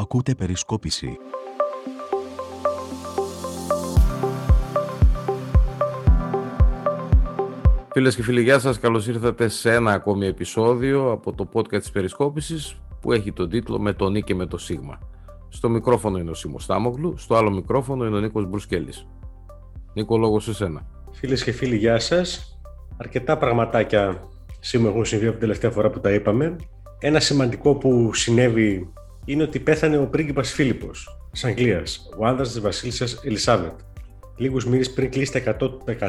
Ακούτε περισκόπηση. Φίλες και φίλοι, γεια σας. Καλώς ήρθατε σε ένα ακόμη επεισόδιο από το podcast της Περισκόπησης που έχει τον τίτλο «Με τον Νί και με το Σίγμα». Στο μικρόφωνο είναι ο Σίμος Στάμογλου, στο άλλο μικρόφωνο είναι ο Νίκος Μπρουσκέλης. Νίκο, λόγος σε σένα. Φίλες και φίλοι, γεια σας. Αρκετά πραγματάκια σήμερα έχουν συμβεί από την τελευταία φορά που τα είπαμε. Ένα σημαντικό που συνέβη είναι ότι πέθανε ο πρίγκιπας Φίλιππος της Αγγλίας, ο άνδρας της βασίλισσας Ελισάβετ, λίγους μήνες πριν κλείσει τα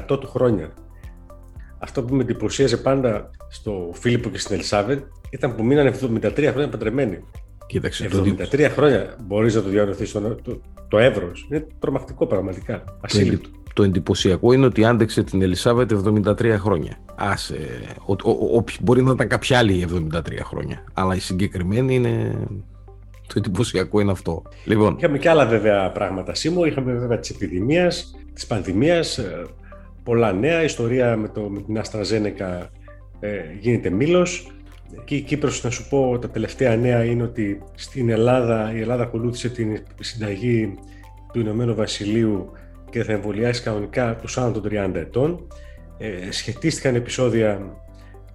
100, του χρόνια. Αυτό που με εντυπωσίαζε πάντα στο Φίλιππο και στην Ελισάβετ ήταν που μείναν 73 χρόνια παντρεμένοι. Κοίταξε, 73 χρόνια μπορείς να το διανοηθεί το, το, το εύρος. Είναι τρομακτικό πραγματικά. Ασύλληπτο. Το, το εντυπωσιακό είναι ότι άντεξε την Ελισάβετ 73 χρόνια. Άσε, ο, ο, ο, μπορεί να ήταν κάποια άλλη 73 χρόνια. Αλλά η συγκεκριμένη είναι το εντυπωσιακό είναι αυτό. Λοιπόν. Είχαμε και άλλα βέβαια πράγματα σήμερα. Είχαμε βέβαια της επιδημίας, της πανδημίας, ε, πολλά νέα. Ιστορία με, το, με την Αστραζένεκα ε, γίνεται μήλος. Και η Κύπρος, να σου πω, τα τελευταία νέα είναι ότι στην Ελλάδα, η Ελλάδα ακολούθησε την συνταγή του Ηνωμένου Βασιλείου και θα εμβολιάσει κανονικά τους άνω των 30 ετών. Ε, σχετίστηκαν επεισόδια,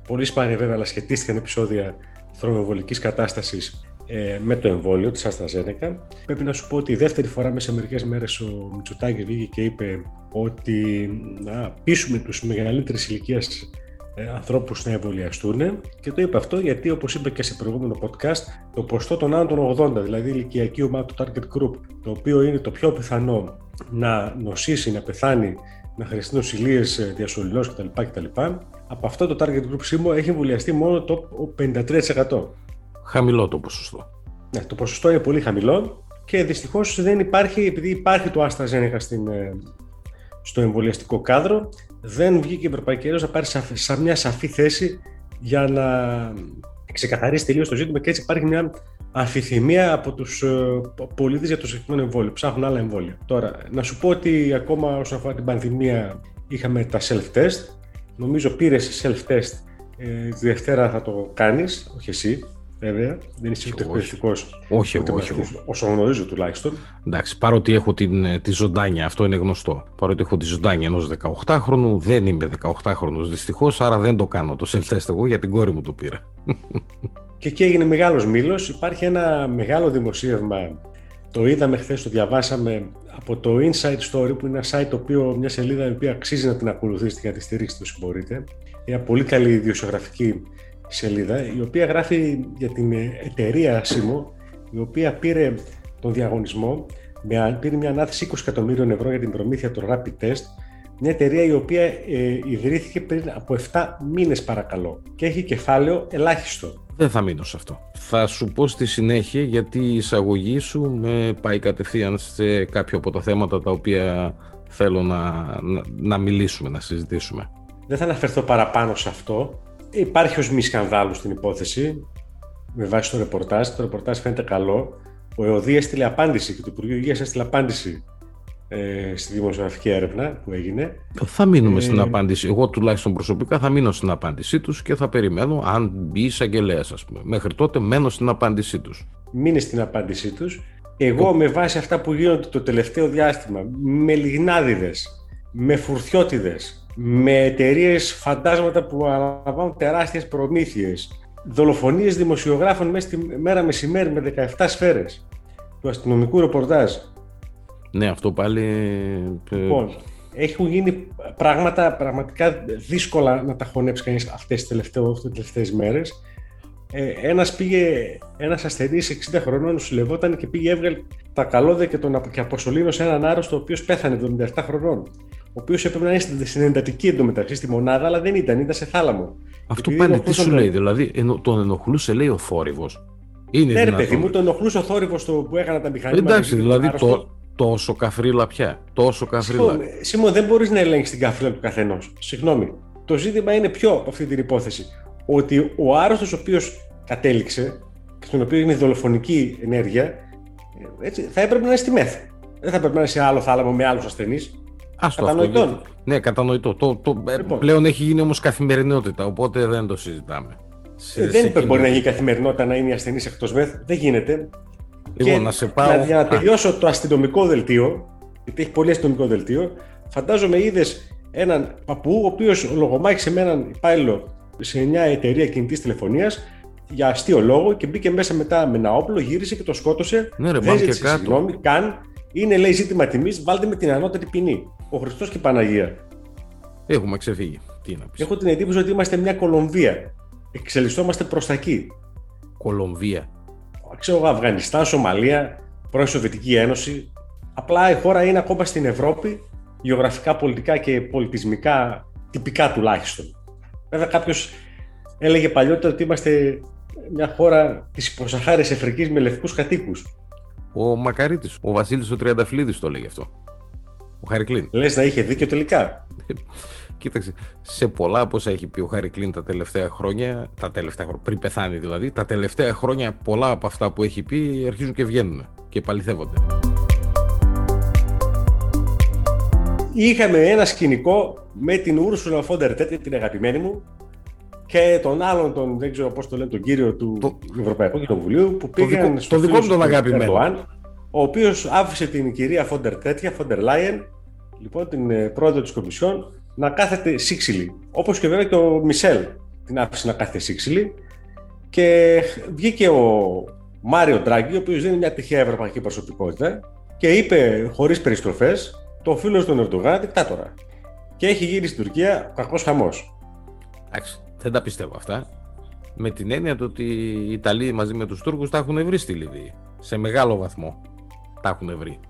πολύ σπάνια βέβαια, αλλά σχετίστηκαν επεισόδια θρομοβολικής κατάστασης ε, με το εμβόλιο της AstraZeneca. Πρέπει να σου πω ότι η δεύτερη φορά μέσα σε μερικές μέρες ο Μητσοτάκη βγήκε και είπε ότι να πείσουμε τους μεγαλύτερης ηλικίας ε, ανθρώπους να εμβολιαστούν και το είπε αυτό γιατί όπως είπε και σε προηγούμενο podcast το ποστό των άνω των 80 δηλαδή η ηλικιακή ομάδα του target group το οποίο είναι το πιο πιθανό να νοσήσει, να πεθάνει να χρειαστεί νοσηλίες διασωληνώσεις κτλ, κτλ. Από αυτό το target group σήμερα έχει εμβολιαστεί μόνο το 53% χαμηλό το ποσοστό. Ναι, το ποσοστό είναι πολύ χαμηλό και δυστυχώς δεν υπάρχει, επειδή υπάρχει το AstraZeneca στην, ε, στο εμβολιαστικό κάδρο, δεν βγήκε η Ευρωπαϊκή Ένωση να πάρει σαν μια σαφή θέση για να ξεκαθαρίσει τελείως το ζήτημα και έτσι υπάρχει μια αφιθυμία από τους ε, πολίτες για το συγκεκριμένο εμβόλιο. Ψάχνουν άλλα εμβόλια. Τώρα, να σου πω ότι ακόμα όσον αφορά την πανδημία, είχαμε τα self-test. Νομίζω πήρες self-test. Ε, τη Δευτέρα θα το κάνεις, όχι εσύ βέβαια. Δεν είσαι ούτε εκπαιδευτικό. Όχι, όχι, όχι, όχι. Όσο γνωρίζω τουλάχιστον. Εντάξει, παρότι έχω την, ε, τη ζωντάνια, αυτό είναι γνωστό. Παρότι έχω τη ζωντάνια ενός 18χρονου, δεν είμαι 18χρονο δυστυχώς, άρα δεν το κάνω το self-test εγώ για την κόρη μου το πήρα. Και εκεί έγινε μεγάλος μήλος. Υπάρχει ένα μεγάλο δημοσίευμα. Το είδαμε χθες, το διαβάσαμε από το Inside Story, που είναι ένα site, το οποίο, μια σελίδα η οποία αξίζει να την ακολουθήσετε για να τη στηρίξετε όσο μπορείτε. Μια πολύ καλή ιδιοσιογραφική σελίδα, η οποία γράφει για την εταιρεία Simo, η οποία πήρε τον διαγωνισμό, πήρε μια ανάθεση 20 εκατομμύριων ευρώ για την προμήθεια του Rapid Test, μια εταιρεία η οποία ε, ιδρύθηκε πριν από 7 μήνες παρακαλώ και έχει κεφάλαιο ελάχιστο. Δεν θα μείνω σε αυτό. Θα σου πω στη συνέχεια γιατί η εισαγωγή σου με πάει κατευθείαν σε κάποιο από τα θέματα τα οποία θέλω να, να, να μιλήσουμε, να συζητήσουμε. Δεν θα αναφερθώ παραπάνω σε αυτό. Υπάρχει ως μη σκανδάλου στην υπόθεση, με βάση το ρεπορτάζ. Το ρεπορτάζ φαίνεται καλό. Ο ΕΟΔΗ έστειλε απάντηση και το Υπουργείο Υγείας έστειλε απάντηση ε, στη δημοσιογραφική έρευνα που έγινε. Θα μείνουμε ε, στην απάντηση. Εγώ τουλάχιστον προσωπικά θα μείνω στην απάντησή τους και θα περιμένω αν μπει εισαγγελέα, ας πούμε. Μέχρι τότε μένω στην απάντησή τους. Μείνε στην απάντησή τους. Εγώ με βάση αυτά που γίνονται το τελευταίο διάστημα, με λιγνάδιδες, με φουρτιώτιδες, με εταιρείες φαντάσματα που αναλαμβάνουν τεράστιες προμήθειες, δολοφονίες δημοσιογράφων μέσα στη μέρα μεσημέρι με 17 σφαίρες του αστυνομικού ρεπορτάζ. Ναι, αυτό πάλι. Ε, λοιπόν, έχουν γίνει πράγματα πραγματικά δύσκολα να τα χωνέψει κανείς αυτές τις τελευταίες μέρες. Ε, ένας πήγε, ένας ασθενής 60 χρονών σου λεβόταν και πήγε έβγαλε τα καλώδια και, τον, και αποσωλήνωσε έναν άρρωστο ο οποίος πέθανε 77 χρονών ο οποίος έπρεπε να είναι στην εντατική εντωμεταξύ στη μονάδα, αλλά δεν ήταν, ήταν σε θάλαμο. Αυτό πάλι τι σου λέει, δηλαδή τον ενοχλούσε, λέει ο θόρυβος. Είναι ναι, ρε παιδί μου, τον ενοχλούσε ο θόρυβος που έκανα τα μηχανήματα. Εντάξει, δηλαδή το, τόσο καφρίλα πια. Τόσο καφρίλα. Σίμω, δεν μπορείς να ελέγξεις την καφρίλα του καθενός. Συγγνώμη. Το ζήτημα είναι ποιο από αυτή την υπόθεση. Ότι ο άρρωστος ο οποίος κατέληξε και στον οποίο είναι δολοφονική ενέργεια, έτσι, θα έπρεπε να είναι στη ΜΕΘ. Δεν θα έπρεπε να είναι σε άλλο θάλαμο με άλλους ασθενείς. Κατανοητό. Ναι, κατανοητό. Το, το, ε, λοιπόν. Πλέον έχει γίνει όμως καθημερινότητα, οπότε δεν το συζητάμε. Σε, δεν σε μπορεί να γίνει καθημερινότητα να είναι η ασθενή εκτός μεθ. Δεν γίνεται. Λοιπόν, να σε πάω. Για να τελειώσω το αστυνομικό δελτίο, γιατί έχει πολύ αστυνομικό δελτίο, φαντάζομαι είδες έναν παππού, ο οποίος λογομάχησε με έναν υπάλληλο σε μια εταιρεία κινητής τηλεφωνίας για αστείο λόγο και μπήκε μέσα μετά με ένα όπλο, γύρισε και το σκότωσε. Ναι, ρε, δεν και κάτω. Συγγνώμη, καν. Είναι λέει ζήτημα τιμής, βάλτε με την ανώτερη ποινή. Ο Χριστός και η Παναγία. Έχουμε ξεφύγει. Τι να πεις. Έχω την εντύπωση ότι είμαστε μια Κολομβία. Εξελισσόμαστε προς τα εκεί. Κολομβία. Ξέρω εγώ, Αφγανιστάν, Σομαλία, πρώην Σοβιετική Ένωση. Απλά η χώρα είναι ακόμα στην Ευρώπη, γεωγραφικά, πολιτικά και πολιτισμικά, τυπικά τουλάχιστον. Βέβαια, κάποιος έλεγε παλιότερα ότι είμαστε μια χώρα της υποσαχάρης Αφρικής με λευκούς κατοίκους. Ο Μακαρίτης, ο Βασίλης ο Τριανταφυλλίδης το έλεγε αυτό. Ο Χαρικλίν. Λες να είχε δίκιο τελικά. Κοίταξε, σε πολλά από όσα έχει πει ο Χαρικλίν τα τελευταία χρόνια, τα τελευταία χρόνια, πριν πεθάνει δηλαδή, τα τελευταία χρόνια πολλά από αυτά που έχει πει αρχίζουν και βγαίνουν και επαληθεύονται. Είχαμε ένα σκηνικό με την Ούρσουλα Φόντερ Τέτη, την αγαπημένη μου, και τον άλλον, τον, δεν ξέρω πώς το λένε, τον κύριο του το... Ευρωπαϊκού Κοινοβουλίου, που πήγαν στο δικό μου τον αγαπημένο. ο οποίος άφησε την κυρία Φόντερ Τέτια, Φόντερ Λάιεν, λοιπόν την ε, πρόεδρο της Κομισιόν, να κάθεται σύξυλη. Όπως και βέβαια και ο Μισελ την άφησε να κάθεται σύξυλη. Και βγήκε ο Μάριο Ντράγκη, ο οποίος δεν είναι μια τυχαία ευρωπαϊκή προσωπικότητα, και είπε χωρίς περιστροφές το φίλος του Ερντογάν δικτάτορα. Και έχει γίνει στην Τουρκία κακός χαμός. Εντάξει, δεν τα πιστεύω αυτά. Με την έννοια του ότι οι Ιταλοί μαζί με τους Τούρκους τα έχουν βρει στη Λιβύη. Σε μεγάλο βαθμό τα έχουν βρει.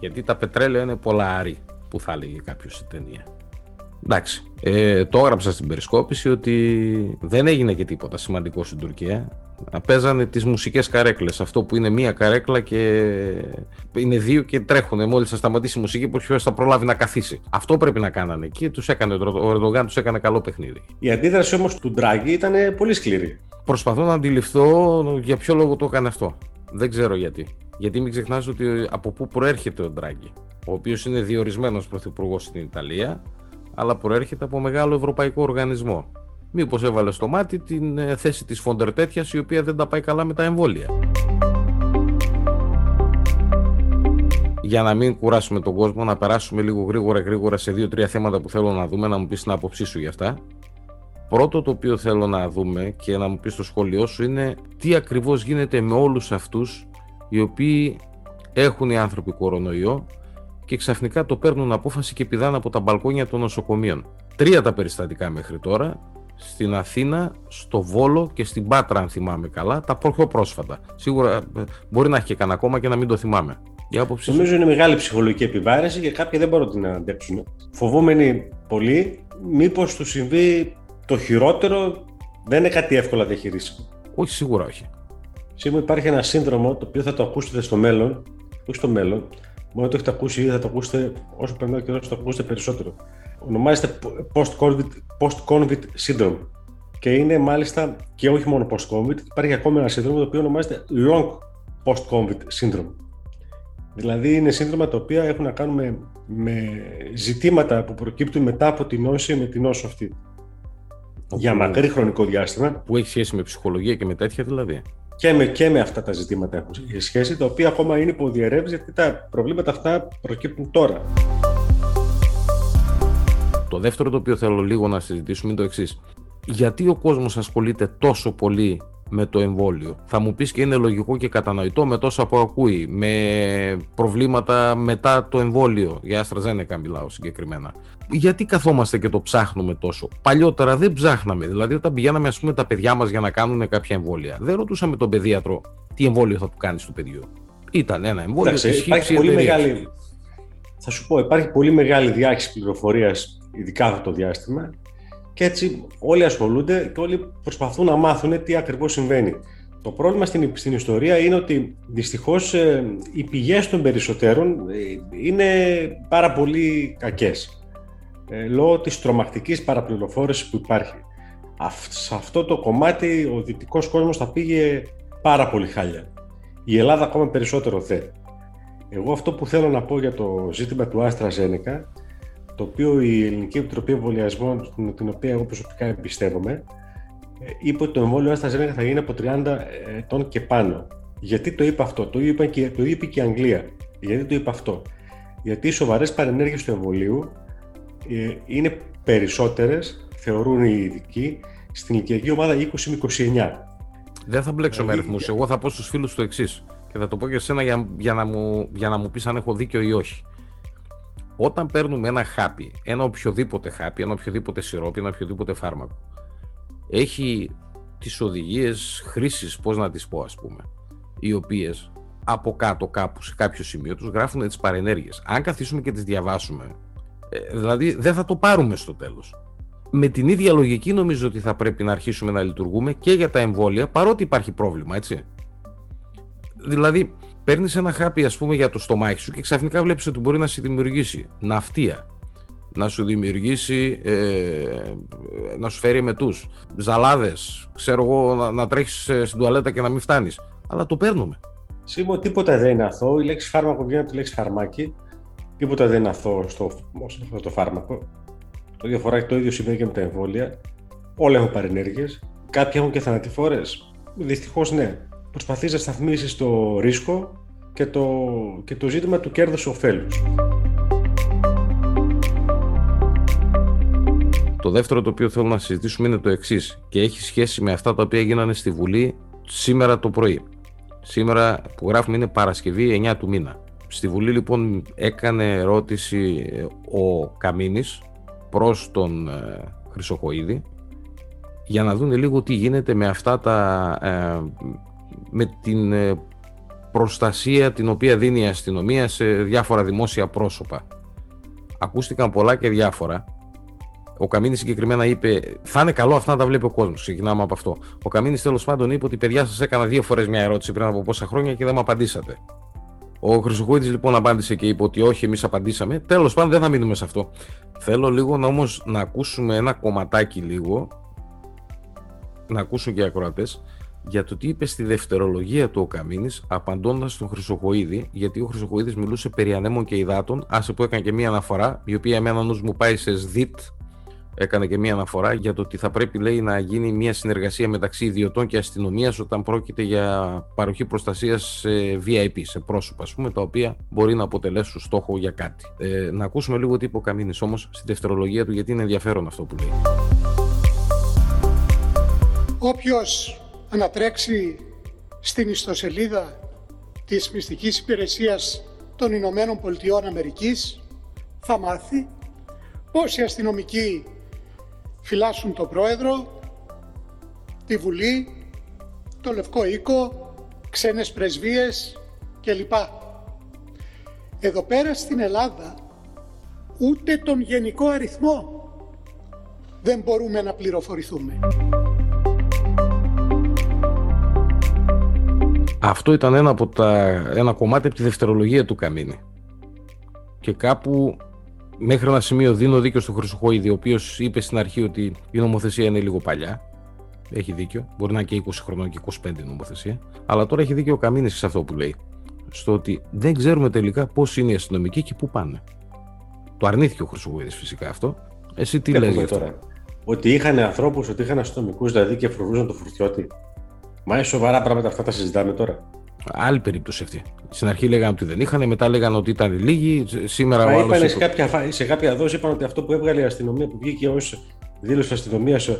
Γιατί τα πετρέλαια είναι πολλά άρη, που θα έλεγε κάποιος στην ταινία. Εντάξει. Ε, το έγραψα στην περισκόπηση ότι δεν έγινε και τίποτα σημαντικό στην Τουρκία. Παίζανε τις μουσικές καρέκλες. Αυτό που είναι μία καρέκλα και είναι δύο και τρέχουν. Μόλις θα σταματήσει η μουσική, ποιος θα προλάβει να καθίσει. Αυτό πρέπει να κάνανε και τους έκανε, ο Ερντογάν τους έκανε καλό παιχνίδι. Η αντίδραση όμως του Ντράγκη ήταν πολύ σκληρή. Προσπαθώ να αντιληφθώ για ποιο λόγο το έκανε αυτό. Δεν ξέρω γιατί. Γιατί μην ξεχνάς ότι από πού προέρχεται ο Ντράγκη, ο οποίος είναι διορισμένος πρωθυπουργός στην Ιταλία, αλλά προέρχεται από μεγάλο ευρωπαϊκό οργανισμό. Μήπως έβαλε στο μάτι την ε, θέση της Φόντερ τέτοια η οποία δεν τα πάει καλά με τα εμβόλια. Για να μην κουράσουμε τον κόσμο, να περάσουμε λίγο γρήγορα γρήγορα σε δύο-τρία θέματα που θέλω να δούμε, να μου πεις την άποψή σου για αυτά. Πρώτο το οποίο θέλω να δούμε και να μου πεις στο σχόλιο σου είναι τι ακριβώς γίνεται με όλους αυτούς οι οποίοι έχουν οι άνθρωποι κορονοϊό και ξαφνικά το παίρνουν απόφαση και πηδάνε από τα μπαλκόνια των νοσοκομείων. Τρία τα περιστατικά μέχρι τώρα, στην Αθήνα, στο Βόλο και στην Πάτρα, αν θυμάμαι καλά, τα πιο πρόσφατα. Σίγουρα ε, μπορεί να έχει και κανένα ακόμα και να μην το θυμάμαι. Νομίζω είναι μεγάλη ψυχολογική επιβάρηση και κάποιοι δεν μπορούν να αντέξουν. Φοβούμενοι πολύ, μήπως του συμβεί το χειρότερο, δεν είναι κάτι εύκολα διαχειρίσιμο. Όχι, σίγουρα όχι. Σίγουρα υπάρχει ένα σύνδρομο το οποίο θα το ακούσετε στο μέλλον, όχι στο μέλλον, Μπορεί να το έχετε ακούσει ή θα το ακούσετε όσο περνάει ο καιρός, θα το ακούσετε περισσότερο. Ονομάζεται post-COVID, post-COVID syndrome. Και είναι μάλιστα και όχι μόνο post-COVID, υπάρχει ακόμα ένα σύνδρομο το οποίο ονομάζεται long post-COVID syndrome. Δηλαδή είναι σύνδρομα τα οποία έχουν να κάνουν με, με ζητήματα που προκύπτουν μετά από την νόση με την νόσο αυτή. Για μακρύ χρονικό διάστημα. Που έχει σχέση με ψυχολογία και με τέτοια δηλαδή και με, και με αυτά τα ζητήματα έχουν σχέση, τα οποία ακόμα είναι υποδιαιρεύσει γιατί τα προβλήματα αυτά προκύπτουν τώρα. Το δεύτερο το οποίο θέλω λίγο να συζητήσουμε είναι το εξής. Γιατί ο κόσμος ασχολείται τόσο πολύ με το εμβόλιο. Θα μου πεις και είναι λογικό και κατανοητό με τόσα που ακούει, με προβλήματα μετά το εμβόλιο, για AstraZeneca μιλάω συγκεκριμένα. Γιατί καθόμαστε και το ψάχνουμε τόσο; Παλιότερα δεν ψάχναμε, δηλαδή όταν πηγαίναμε ας πούμε τα παιδιά μας για να κάνουν κάποια εμβόλια, δεν ρωτούσαμε τον παιδίατρο τι εμβόλιο θα του κάνεις στο παιδιό. Ήταν ένα εμβόλιο. Εντάξει, υπάρχει πολύ μεγάλη, θα σου πω, υπάρχει πολύ μεγάλη διάχυση πληροφορίας, ειδικά αυτό το διάστημα, και έτσι όλοι ασχολούνται και όλοι προσπαθούν να μάθουν τι ακριβώς συμβαίνει. Το πρόβλημα στην, στην ιστορία είναι ότι δυστυχώς ε, οι πηγές των περισσότερων ε, είναι πάρα πολύ κακές ε, λόγω της τρομακτικής παραπληροφόρησης που υπάρχει. σε αυτό το κομμάτι ο δυτικός κόσμος θα πήγε πάρα πολύ χάλια. Η Ελλάδα ακόμα περισσότερο θε. Εγώ αυτό που θέλω να πω για το ζήτημα του Άστρα Ζένεκα το οποίο η Ελληνική Επιτροπή Εμβολιασμών, την οποία εγώ προσωπικά εμπιστεύομαι, ε, είπε ότι το εμβόλιο AstraZeneca θα γίνει από 30 ετών και πάνω. Γιατί το είπα αυτό, το, είπα και, το είπε και η Αγγλία. Γιατί το είπα αυτό; Γιατί οι σοβαρές παρενέργειες του εμβολίου ε, είναι περισσότερες, θεωρούν οι ειδικοί, στην ηλικιακή ομάδα 20 με 29. Δεν θα μπλέξω με αριθμούς. Εγώ θα πω στους φίλους το εξής. Και θα το πω και σε ένα για, για, να μου, για να μου πεις αν έχω δίκιο ή όχι. Όταν παίρνουμε ένα χάπι, ένα οποιοδήποτε χάπι, ένα οποιοδήποτε σιρόπι, ένα οποιοδήποτε φάρμακο, έχει τις οδηγίες χρήσης, πώς να τις πω ας πούμε, οι οποίες από κάτω κάπου σε κάποιο σημείο τους γράφουν τις παρενέργειες. Αν καθίσουμε και τις διαβάσουμε, ε, δηλαδή δεν θα το πάρουμε στο τέλος. Με την ίδια λογική νομίζω ότι θα πρέπει να αρχίσουμε να λειτουργούμε και για τα εμβόλια, παρότι υπάρχει πρόβλημα, έτσι. Δηλαδή, παίρνεις ένα χάπι, ας πούμε, για το στομάχι σου και ξαφνικά βλέπεις ότι μπορεί να σου δημιουργήσει ναυτία, να σου δημιουργήσει, ε, να σου φέρει μετούς, ζαλάδες, ξέρω εγώ, να, να τρέχεις ε, στην τουαλέτα και να μην φτάνεις. Αλλά το παίρνουμε. Σίγουρα τίποτα δεν είναι αθώο. Η λέξη φάρμακο βγαίνει από τη λέξη φαρμάκι. Τίποτα δεν είναι αθώο στο, στο φάρμακο. Το ίδιο φορά το ίδιο σημαίνει και με τα εμβόλια. Όλα έχουν παρενέργειες. Κάποιοι έχουν και θανατηφόρες. Δυστυχώς ναι. Προσπαθείς να σταθμίσεις το ρίσκο και το, και το ζήτημα του κέρδους ωφέλους. Το δεύτερο το οποίο θέλω να συζητήσουμε είναι το εξής και έχει σχέση με αυτά τα οποία γίνανε στη Βουλή σήμερα το πρωί. Σήμερα που γράφουμε είναι Παρασκευή 9 του μήνα. Στη Βουλή λοιπόν έκανε ερώτηση ε, ο Καμίνης προς τον ε, Χρυσοχοίδη για να δουν λίγο τι γίνεται με αυτά τα ε, με την προστασία την οποία δίνει η αστυνομία σε διάφορα δημόσια πρόσωπα. Ακούστηκαν πολλά και διάφορα ο Καμίνης συγκεκριμένα είπε: Θα είναι καλό αυτά να τα βλέπει ο κόσμος. Ξεκινάμε από αυτό. Ο Καμίνης τέλος πάντων είπε ότι παιδιά σας έκανα δύο φορές μια ερώτηση πριν από πόσα χρόνια και δεν μου απαντήσατε. Ο Χρυσοκοίδη λοιπόν απάντησε και είπε ότι όχι, εμείς απαντήσαμε. Τέλος πάντων δεν θα μείνουμε σε αυτό. Θέλω λίγο να όμως να ακούσουμε ένα κομματάκι λίγο. Να ακούσουν και οι ακροατές για το τι είπε στη δευτερολογία του ο Καμίνης, απαντώντας στον Χρυσοκοίδη, γιατί ο Χρυσοκοίδη μιλούσε περί ανέμων και υδάτων, άσε που έκανε και μία αναφορά, η οποία εμένα νου μου πάει σε ΣΔΙΤ, έκανε και μία αναφορά για το ότι θα πρέπει λέει να γίνει μια συνεργασία μεταξύ ιδιωτών και αστυνομίας όταν πρόκειται για παροχή προστασίας σε VIP, σε πρόσωπα ας πούμε, τα οποία μπορεί να αποτελέσουν στόχο για κάτι. Ε, να ακούσουμε λίγο τι είπε ο Καμίνης όμως στη δευτερολογία του γιατί είναι ενδιαφέρον αυτό που λέει. Όποιος ανατρέξει στην ιστοσελίδα της μυστικής υπηρεσίας των Ηνωμένων Πολιτειών Αμερικής θα μάθει πώς οι αστυνομικοί φυλάσσουν τον Πρόεδρο, τη Βουλή, το Λευκό Οίκο, ξένες πρεσβείες κλπ. Εδώ πέρα στην Ελλάδα ούτε τον γενικό αριθμό δεν μπορούμε να πληροφορηθούμε. Αυτό ήταν ένα, από τα, ένα κομμάτι από τη δευτερολογία του Καμίνη. Και κάπου μέχρι ένα σημείο δίνω δίκιο στο Χρυσοχοίδη, ο οποίος είπε στην αρχή ότι η νομοθεσία είναι λίγο παλιά. Έχει δίκιο. Μπορεί να είναι και 20 χρονών και 25 η νομοθεσία. Αλλά τώρα έχει δίκιο ο Καμίνης σε αυτό που λέει. Στο ότι δεν ξέρουμε τελικά πώς είναι οι αστυνομικοί και πού πάνε. Το αρνήθηκε ο Χρυσοχοίδης φυσικά αυτό. Εσύ τι λες γι' αυτό; Τώρα. Ότι είχαν ανθρώπους, ότι είχαν αστυνομικούς δηλαδή και φρουρούσαν το φουρτιώτη. Μα είναι σοβαρά πράγματα αυτά τα συζητάμε τώρα. Άλλη περίπτωση αυτή. Στην αρχή λέγανε ότι δεν είχαν, μετά λέγανε ότι ήταν λίγοι. Σήμερα Μα είπαν σε, κάποια, σε κάποια δόση είπαν ότι αυτό που έβγαλε η αστυνομία, που βγήκε ως δήλωση αστυνομίας,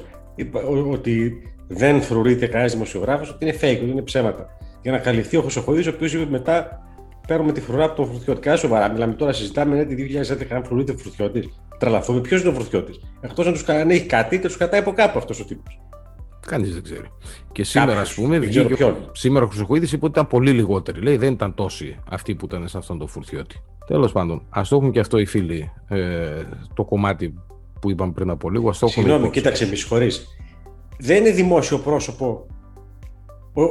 ότι δεν φρουρείται κανένας δημοσιογράφος, ότι είναι fake, ότι είναι ψέματα. Για να καλυφθεί ο Χρυσοχοίδης, ο οποίος είπε μετά παίρνουμε τη φρουρά από τον Φουρτιώτη. Κάνα σοβαρά, μιλάμε τώρα, συζητάμε ναι, τη 2011 αν φρουρείται Φουρτιώτη. Τραλαθούμε, ποιος είναι ο Φουρτιώτη. Εκτός αν τους έχει κάτι, τους κρατάει από κάπου αυτός ο τύπος. Κανείς δεν ξέρει. Και σήμερα, ας πούμε, βγήκε, σήμερα ο Χρυσοκοίδης είπε ότι ήταν πολύ λιγότεροι. Λέει δεν ήταν τόσοι αυτοί που ήταν σε αυτόν τον φουρτιώτη. Τέλος πάντων, ας το έχουν και αυτό οι φίλοι ε, το κομμάτι που είπαμε πριν από λίγο. Συγγνώμη, κοίταξε, με συγχωρείς. Δεν είναι δημόσιο πρόσωπο. Ο,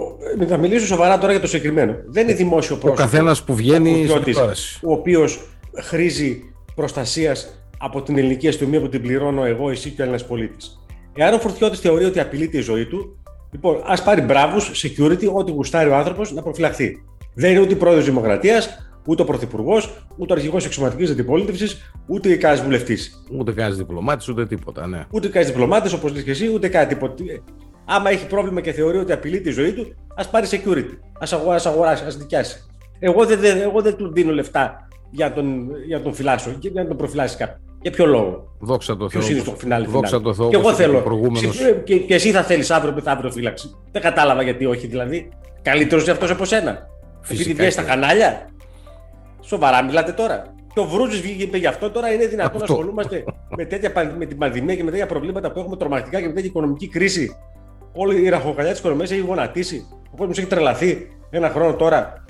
θα μιλήσω σοβαρά τώρα για το συγκεκριμένο. Δεν είναι δημόσιο πρόσωπο. Ο καθένας που βγαίνει Ο οποίος χρήζει προστασίας από την ελληνική αστυνομία που την πληρώνω εγώ, εσύ και ο Έλληνας πολίτης. Εάν ο Φορτιώτης θεωρεί ότι απειλείται η ζωή του, λοιπόν, ας πάρει μπράβους, security, ό,τι γουστάρει ο άνθρωπος να προφυλαχθεί. Δεν είναι ούτε πρόεδρος Δημοκρατίας, ούτε ο πρωθυπουργός, ούτε ο αρχηγός εξωματικής αντιπολίτευσης, ούτε κανένα βουλευτής. Ούτε κανένας διπλωμάτης, ούτε τίποτα, ναι. Ούτε κανένας διπλωμάτης, όπως λες και εσύ, ούτε κάτι τίποτα. Άμα έχει πρόβλημα και θεωρεί ότι απειλείται η ζωή του, Α πάρει security. Α αγοράσει, αγοράσει, ας δικιάσει. Εγώ δεν, δεν, εγώ δεν του δίνω λεφτά για τον, για τον φυλάσσω, για να τον προφυλάσει κάποιος. Για ποιο λόγο; Δόξα τω Θεώ. Ποιο είναι στο φινάλι. Δόξα τω Θεώ. Και εγώ θέλω. Προηγούμενος... Και, και, εσύ θα θέλεις αύριο μεθαύριο φύλαξη. Δεν κατάλαβα γιατί όχι δηλαδή. Καλύτερος είναι αυτός από σένα. Επειδή βγαίνεις στα κανάλια. Σοβαρά μιλάτε τώρα. Και ο Βρούζης βγήκε είπε γι' αυτό. Τώρα είναι δυνατόν να ασχολούμαστε με, τέτοια, με την πανδημία και με τέτοια προβλήματα που έχουμε τρομακτικά και με τέτοια οικονομική κρίση. Όλη η ραχοκαλιά της οικονομίας έχει γονατίσει. Ο κόσμος έχει τρελαθεί ένα χρόνο τώρα.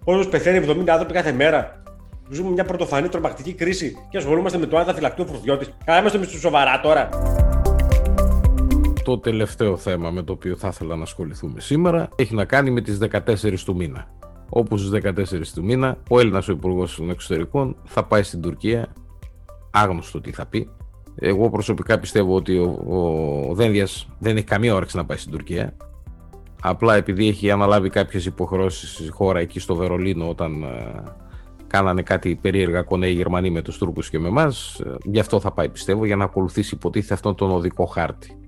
Ο κόσμος πεθαίνει 70 άνθρωποι κάθε μέρα. Ζούμε μια πρωτοφανή τρομακτική κρίση και ασχολούμαστε με το αν θα φυλακτεί ο φρουδιώτη. Καλά, είμαστε μες σοβαρά τώρα. Το τελευταίο θέμα με το οποίο θα ήθελα να ασχοληθούμε σήμερα έχει να κάνει με τις 14 του μήνα. Όπου στις 14 του μήνα ο Έλληνας ο Υπουργός των Εξωτερικών θα πάει στην Τουρκία, άγνωστο τι θα πει. Εγώ προσωπικά πιστεύω ότι ο, ο Δένδιας δεν έχει καμία όρεξη να πάει στην Τουρκία. Απλά επειδή έχει αναλάβει κάποιες υποχρεώσεις στη χώρα εκεί στο Βερολίνο όταν ε, κάνανε κάτι περίεργα κονέ οι Γερμανοί με τους Τούρκους και με εμάς. Ε, γι' αυτό θα πάει πιστεύω για να ακολουθήσει υποτίθεται αυτόν τον οδικό χάρτη.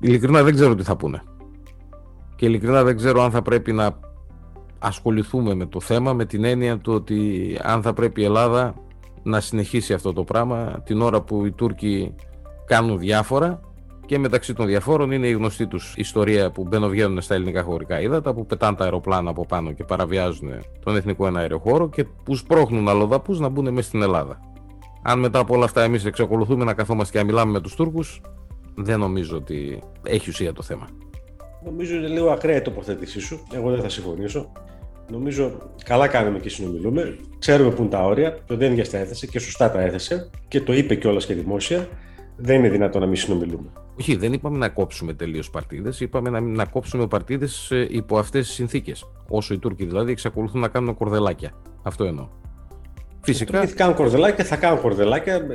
Ειλικρινά δεν ξέρω τι θα πούνε. Και ειλικρινά δεν ξέρω αν θα πρέπει να ασχοληθούμε με το θέμα με την έννοια του ότι αν θα πρέπει η Ελλάδα να συνεχίσει αυτό το πράγμα την ώρα που οι Τούρκοι κάνουν διάφορα και μεταξύ των διαφόρων είναι η γνωστή τους ιστορία που μπαίνουν στα ελληνικά χωρικά ύδατα, που πετάνε τα αεροπλάνα από πάνω και παραβιάζουν τον εθνικό εναέριο χώρο και που σπρώχνουν αλλοδαπούς να μπουν μέσα στην Ελλάδα. Αν μετά από όλα αυτά εμείς εξακολουθούμε να καθόμαστε και να μιλάμε με τους Τούρκους, δεν νομίζω ότι έχει ουσία το θέμα. Νομίζω είναι λίγο ακραία η τοποθέτησή σου. Εγώ δεν θα συμφωνήσω. Νομίζω καλά κάνουμε και συνομιλούμε. Ξέρουμε πού είναι τα όρια. Το δεν τα έθεσε και σωστά τα έθεσε και το είπε κιόλας και δημόσια. Δεν είναι δυνατόν να μην συνομιλούμε. Όχι, δεν είπαμε να κόψουμε τελείως παρτίδες. Είπαμε να, να κόψουμε παρτίδες ε, υπό αυτές τις συνθήκες. Όσο οι Τούρκοι δηλαδή εξακολουθούν να κάνουν κορδελάκια. Αυτό εννοώ. Φυσικά. θα κάνουν κορδελάκια, θα κάνουν κορδελάκια.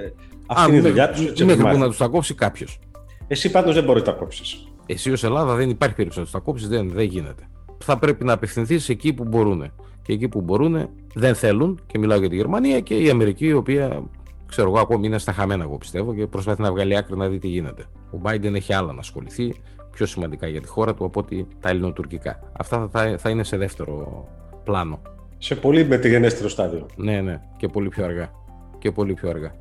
Αυτή είναι η δουλειά τους. Μέχρι που να τους τα κόψει κάποιος. Εσύ πάντως δεν μπορεί να τα κόψεις. Εσύ ως Ελλάδα δεν υπάρχει περίπτωση να τους τα κόψεις, δεν, δεν γίνεται. Θα πρέπει να απευθυνθείς εκεί που μπορούν. Και εκεί που μπορούν δεν θέλουν, και μιλάω για τη Γερμανία και η Αμερική, η οποία ξέρω εγώ, ακόμη είναι στα χαμένα, εγώ πιστεύω, και προσπαθεί να βγάλει άκρη να δει τι γίνεται. Ο Biden έχει άλλα να ασχοληθεί, πιο σημαντικά για τη χώρα του από ότι τα ελληνοτουρκικά. Αυτά θα, θα είναι σε δεύτερο πλάνο. Σε πολύ μεταγενέστερο στάδιο. Ναι, ναι, και πολύ πιο αργά. Και πολύ πιο αργά.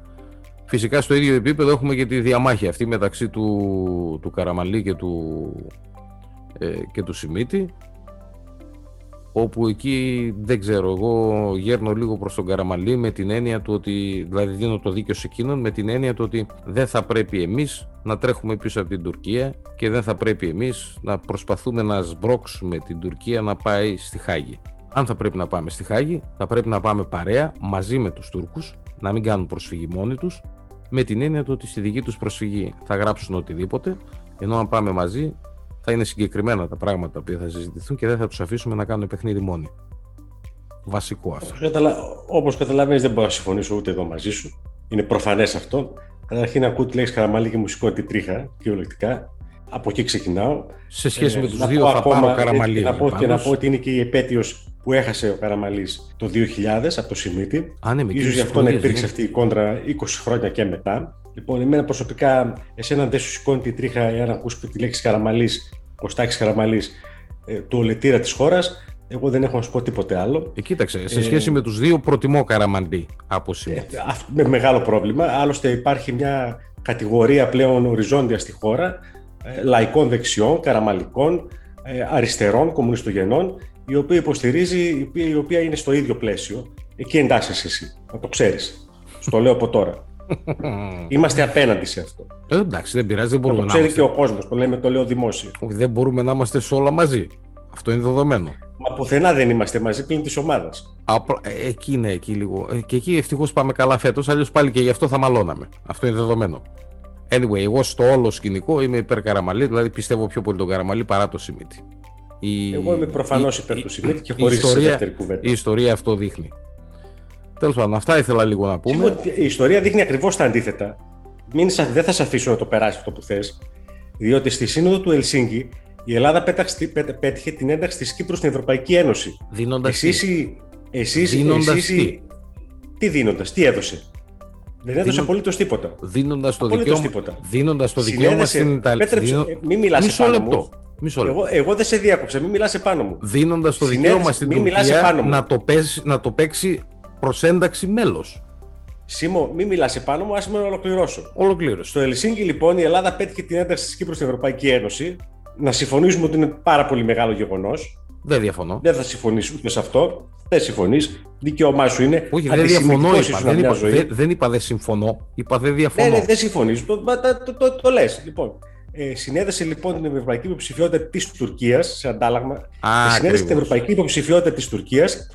Φυσικά στο ίδιο επίπεδο έχουμε και τη διαμάχη αυτή μεταξύ του, του Καραμαλή και του, ε, και του Σιμίτη όπου εκεί δεν ξέρω, εγώ γέρνω λίγο προς τον Καραμαλή με την έννοια του ότι, δηλαδή δίνω το δίκιο σε εκείνον, με την έννοια του ότι δεν θα πρέπει εμείς να τρέχουμε πίσω από την Τουρκία και δεν θα πρέπει εμείς να προσπαθούμε να σμπρώξουμε την Τουρκία να πάει στη Χάγη. Αν θα πρέπει να πάμε στη Χάγη, θα πρέπει να πάμε παρέα μαζί με τους Τούρκους, να μην κάνουν προσφυγή μόνοι τους, με την έννοια του ότι στη δική τους προσφυγή θα γράψουν οτιδήποτε, ενώ αν πάμε μαζί θα είναι συγκεκριμένα τα πράγματα που θα συζητηθούν και δεν θα τους αφήσουμε να κάνουν παιχνίδι μόνοι. Βασικό αυτό. Όπως καταλαβαίνεις, δεν μπορώ να συμφωνήσω ούτε εδώ μαζί σου. Είναι προφανές αυτό. Καταρχήν, ακούω τη λέξη Καραμαλή και μουσικό αντιτρίχα, κυριολεκτικά. Από εκεί ξεκινάω. Σε σχέση ε, με τους δύο, θα ακόμα, πάρω Καραμαλή. Να πω, και να πω ότι είναι και η επέτειος που έχασε ο Καραμαλής το 2000 από το Σιμίτι. Α, ναι, Ίσως γι' αυτό να υπήρξε ναι. αυτή η κόντρα 20 χρόνια και μετά. Λοιπόν, εμένα προσωπικά, εσένα δεν σου σηκώνει τη τρίχα εάν ακούσει τη λέξη Καραμαλής, Κωστάκης Καραμαλής, ε, του ολετήρα της χώρας. Εγώ δεν έχω να σου πω τίποτε άλλο. Ε, κοίταξε, σε ε, σχέση με τους δύο, προτιμώ Καραμαντή από σήμερα. Ε, με μεγάλο πρόβλημα. Άλλωστε, υπάρχει μια κατηγορία πλέον οριζόντια στη χώρα ε, λαϊκών δεξιών, καραμαλικών, ε, αριστερών, κομμουνιστογενών, η οποία υποστηρίζει, η οποία είναι στο ίδιο πλαίσιο. Εκεί εντάσσεσαι εσύ, να το ξέρεις. Στο λέω από τώρα. Είμαστε απέναντι σε αυτό. Ε, εντάξει, δεν πειράζει, δεν μπορούμε να, το ξέρει και ο κόσμος, το λέμε, το λέω δημόσιο. δεν μπορούμε να είμαστε σε όλα μαζί. Αυτό είναι δεδομένο. Μα πουθενά δεν είμαστε μαζί πλην της ομάδας. Ε, εκεί είναι, εκεί λίγο. Ε, και εκεί ευτυχώς πάμε καλά φέτος, αλλιώς πάλι και γι' αυτό θα μαλώναμε. Αυτό είναι δεδομένο. Anyway, εγώ στο όλο σκηνικό είμαι υπέρ Καραμαλή, δηλαδή πιστεύω πιο πολύ τον Καραμαλή παρά το Σιμίτι. Η... Εγώ είμαι προφανώς υπέρ του Σιμίτι και χωρίς δεύτερη κουβέντα. Η ιστορία αυτό δείχνει. Τέλος πάντων, αυτά ήθελα λίγο να πούμε. Η ιστορία δείχνει ακριβώς τα αντίθετα. Μην, δεν θα σε αφήσω να το περάσει αυτό που θες. Διότι στη σύνοδο του Ελσίνκη η Ελλάδα πέταξε, πέτυχε την ένταξη της Κύπρου στην Ευρωπαϊκή Ένωση. Δίνοντας τι; Εσείς, δίνοντας τι; Τι δίνοντας, τι έδωσε; Δεν έδωσε απολύτως τίποτα. Δίνοντας το, δικαίωμα, δίνοντας το δικαίωμα στην Ιταλία. Δίνω... Μην μιλάς Μισό λεπτό. Μισό λεπτό. Εγώ, εγώ δεν σε διάκοψα, μην μιλάς επάνω μου. Δίνοντας το Συνέδεση, δικαίωμα στην μην μιλάς Τουρκία επάνω μου. να το, παίξει, να το παίξει προ ένταξη μέλος. Σίμω, μην μιλάς επάνω μου, άσε με να ολοκληρώσω. Ολοκλήρωση. Στο Ελσίνκι, λοιπόν, η Ελλάδα πέτυχε την ένταξη της Κύπρου στην Ευρωπαϊκή Ένωση. Να συμφωνήσουμε ότι είναι πάρα πολύ μεγάλο γεγονός. Δεν διαφωνώ. Δεν θα συμφωνήσει ούτε σε αυτό. Δεν συμφωνείς. Δικαίωμά σου είναι. Όχι, δεν διαφωνώ. Αντισημιτικός Είπα. ήσουν Δεν, μια είπα, ζωή. δεν, δεν είπα δεν συμφωνώ. Είπα δεν Ναι, διαφωνώ. ναι, δεν συμφωνείς. Το, μα, τα- το, το, το, λες. Λοιπόν, ε, συνέδεσε λοιπόν την ευρωπαϊκή υποψηφιότητα της Τουρκίας σε αντάλλαγμα. Α, συνέδεσε την ακριβώς. ευρωπαϊκή υποψηφιότητα της Τουρκίας.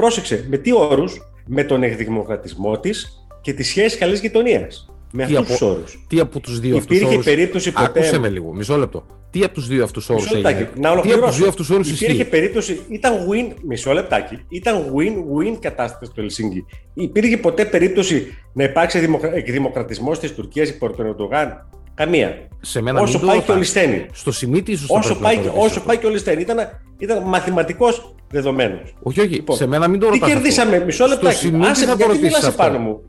Πρόσεξε, με τι όρους, με τον εκδημοκρατισμό της και τη σχέση καλής γειτονίας. Με Τι αυτούς από- τους όρους. Τι από τους δύο αυτούς Υπήρχε όρου. περίπτωση ποτέ. Άκουσε με λίγο, μισό λεπτό. Τι από τους δύο αυτούς όρους Μισό έγινε; λεπτάκι, να Τι από τους ολοκληρώσω. δύο αυτούς όρους Υπήρχε ισχύει; περίπτωση, ήταν win, μισό λεπτάκι, ήταν win-win κατάσταση στο Ελσίνκι. Υπήρχε ποτέ περίπτωση να υπάρξει δημοκρα... εκδημοκρατισμός της Τουρκίας υπό τον Ερντογάν; Καμία. Σε μένα όσο μην το πάει και ο ρωτάς. Λιστένη. Στο Σιμίτι ίσω Όσο, πάει, και- όσο πάει και ο Λιστένη. Ήταν, ήταν μαθηματικός δεδομένο. Όχι, όχι. Λοιπόν, σε μένα μην το Τι ρωτάς κερδίσαμε, αυτό. μισό λεπτάκι. Στο Σιμίτι Άσε, θα το γιατί ρωτήσεις μιλάς αυτό; επάνω μου;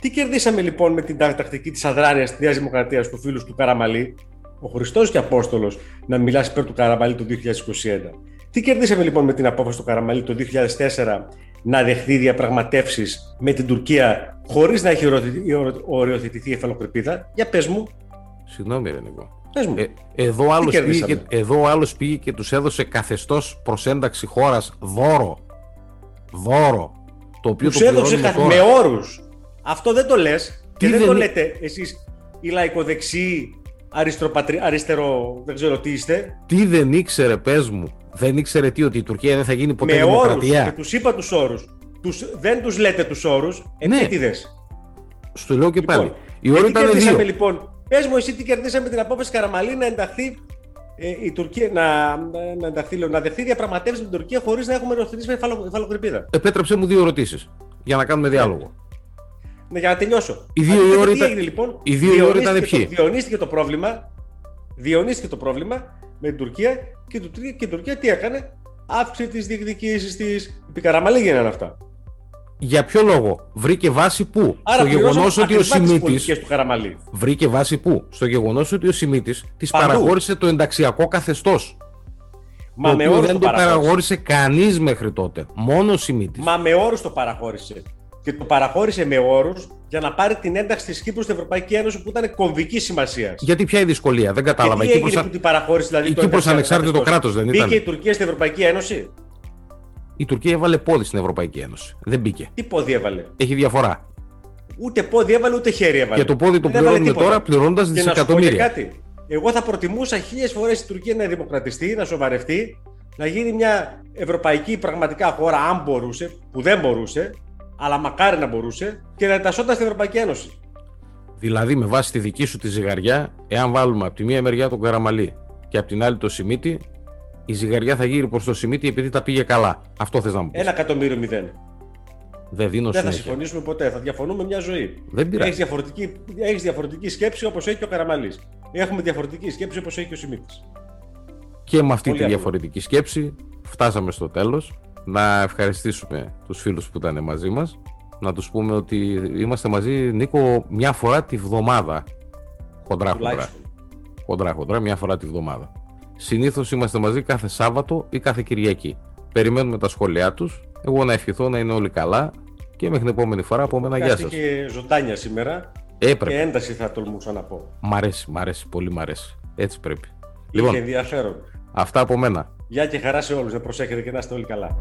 Τι κερδίσαμε λοιπόν με την τα- τακτική της αδράνειας της Νέας Δημοκρατίας του φίλους του Καραμαλή, ο Χριστός και Απόστολος, να μιλάς υπέρ του Καραμαλή το 2021. Τι κερδίσαμε λοιπόν με την απόφαση του Καραμαλή το 2004 να δεχθεί διαπραγματεύσεις με την Τουρκία χωρίς να έχει οριοθετηθεί- οριοθετηθεί η εφαλοκρηπίδα; Για πες μου, Συγγνώμη, ρε Νικό. Πες μου. Ε, εδώ ο άλλος πήγε, κερδίσαμε; και, εδώ ο άλλος πήγε και τους έδωσε καθεστώς προσένταξη χώρας δώρο. Δώρο. Το οποίο Τους το έδωσε πληρώνουμε καθ- τώρα. με όρους. Αυτό δεν το λες και Τι δεν, δεν το είναι- λέτε εσείς οι λαϊκοδεξιοί αριστεροπατρι... αριστερο. δεν ξέρω τι είστε. Τι δεν ήξερε, πες μου. Δεν ήξερε τι, ότι η Τουρκία δεν θα γίνει ποτέ με όρους. δημοκρατία. Και τους είπα τους όρους. Τους, δεν τους λέτε τους όρους. Ναι. Επίτηδε. Στο λέω και πάλι. Λοιπόν, Οι όροι τι ήταν κερδίσαμε δύο. λοιπόν. Πες μου, εσύ τι κερδίσαμε την απόφαση Καραμαλή να ενταχθεί ε, η Τουρκία, να, να, να, ενταχθεί, λέω, να δεχθεί διαπραγματεύσεις με την Τουρκία χωρίς να έχουμε ροθετήσει με υφαλο- υφαλοκρηπίδα. Επέτρεψε μου δύο ερωτήσεις για να κάνουμε διάλογο. Ναι, για να τελειώσω. Οι δύο Αντίθετα, όροι τι ήταν- έγινε, λοιπόν, οι δύο όροι ήταν διονύστηκε ποιοι; Το, διονύστηκε το πρόβλημα. Διονύστηκε το πρόβλημα με την Τουρκία και, η Τουρκία- και η Τουρκία τι έκανε; Αύξησε τις διεκδικήσεις της. Επί Καραμαλή γίνανε αυτά. Για ποιο λόγο; Βρήκε βάση πού; Άρα Στο γεγονός ότι ο ακριβά τις Σιμίτη. πολιτικές του Καραμαλή. Βρήκε βάση πού; Στο γεγονός ότι ο Σιμίτης τη Παντού. παραγώρισε το ενταξιακό καθεστώς. Μα το με οποίο όρους δεν το το παραχώρησε. παραγώρισε κανείς μέχρι τότε. Μόνο ο Σιμίτης. Μα με όρους το παραχώρησε. Και το παραχώρησε με όρους για να πάρει την ένταξη της Κύπρου στην Ευρωπαϊκή Ένωση που ήταν κομβική σημασίας. Γιατί ποια η δυσκολία, δεν κατάλαβα. Και τι Η έγινε Κύπρος, που την παραχώρησε, δηλαδή. η το Κύπρος ένταξη ανεξάρτητο καθεστώς. κράτος δεν Μπήκε ήταν. η Τουρκία στην Ευρωπαϊκή Ένωση; Η Τουρκία έβαλε πόδι στην Ευρωπαϊκή Ένωση. Δεν μπήκε. Τι πόδι έβαλε; Έχει διαφορά. Ούτε πόδι έβαλε, ούτε χέρι έβαλε. Και το πόδι το Δεν έβαλε πληρώνουμε τίποτα. τώρα πληρώνοντας Και να σου πω και δισεκατομμύρια. κάτι. Εγώ θα προτιμούσα χίλιες φορές η Τουρκία να δημοκρατιστεί, να σοβαρευτεί, να γίνει μια ευρωπαϊκή πραγματικά χώρα, αν μπορούσε, που δεν μπορούσε, αλλά μακάρι να μπορούσε, και να εντασσόταν στην Ευρωπαϊκή Ένωση. Δηλαδή, με βάση τη δική σου τη ζυγαριά, εάν βάλουμε από τη μία μεριά τον Καραμαλή και από την άλλη το Σιμίτι, η ζυγαριά θα γύρει προς το Σιμίτι επειδή τα πήγε καλά. Αυτό θες να μου πεις. Ένα εκατομμύριο μηδέν. Δεν δίνω Δεν θα συνέχεια. συμφωνήσουμε ποτέ. Θα διαφωνούμε μια ζωή. Δεν πειράζει. Έχεις διαφορετική, έχεις διαφορετική σκέψη όπως έχει και ο Καραμαλής. Έχουμε διαφορετική σκέψη όπως έχει και ο Σιμίτης. Και με αυτή Πολύ τη απλό. διαφορετική σκέψη φτάσαμε στο τέλος. Να ευχαριστήσουμε τους φίλους που ήταν μαζί μας. Να τους πούμε ότι είμαστε μαζί, Νίκο, μια φορά τη βδομάδα. Χοντρά, χοντρά. Τουλάχιστον. Χοντρά, χοντρά, μια φορά τη βδομάδα. Συνήθως είμαστε μαζί κάθε Σάββατο ή κάθε Κυριακή. Περιμένουμε τα σχόλιά τους. Εγώ να ευχηθώ να είναι όλοι καλά. Και μέχρι την επόμενη φορά από μένα, γεια σας. Είχε ζωντάνια σήμερα Έπρεπε. και ένταση θα τολμούσα να πω. Μ' αρέσει, μ' αρέσει, πολύ μ' αρέσει. Έτσι πρέπει. Είχε Λοιπόν, ενδιαφέρον. αυτά από μένα. Γεια και χαρά σε όλους. Να προσέχετε και να είστε όλοι καλά.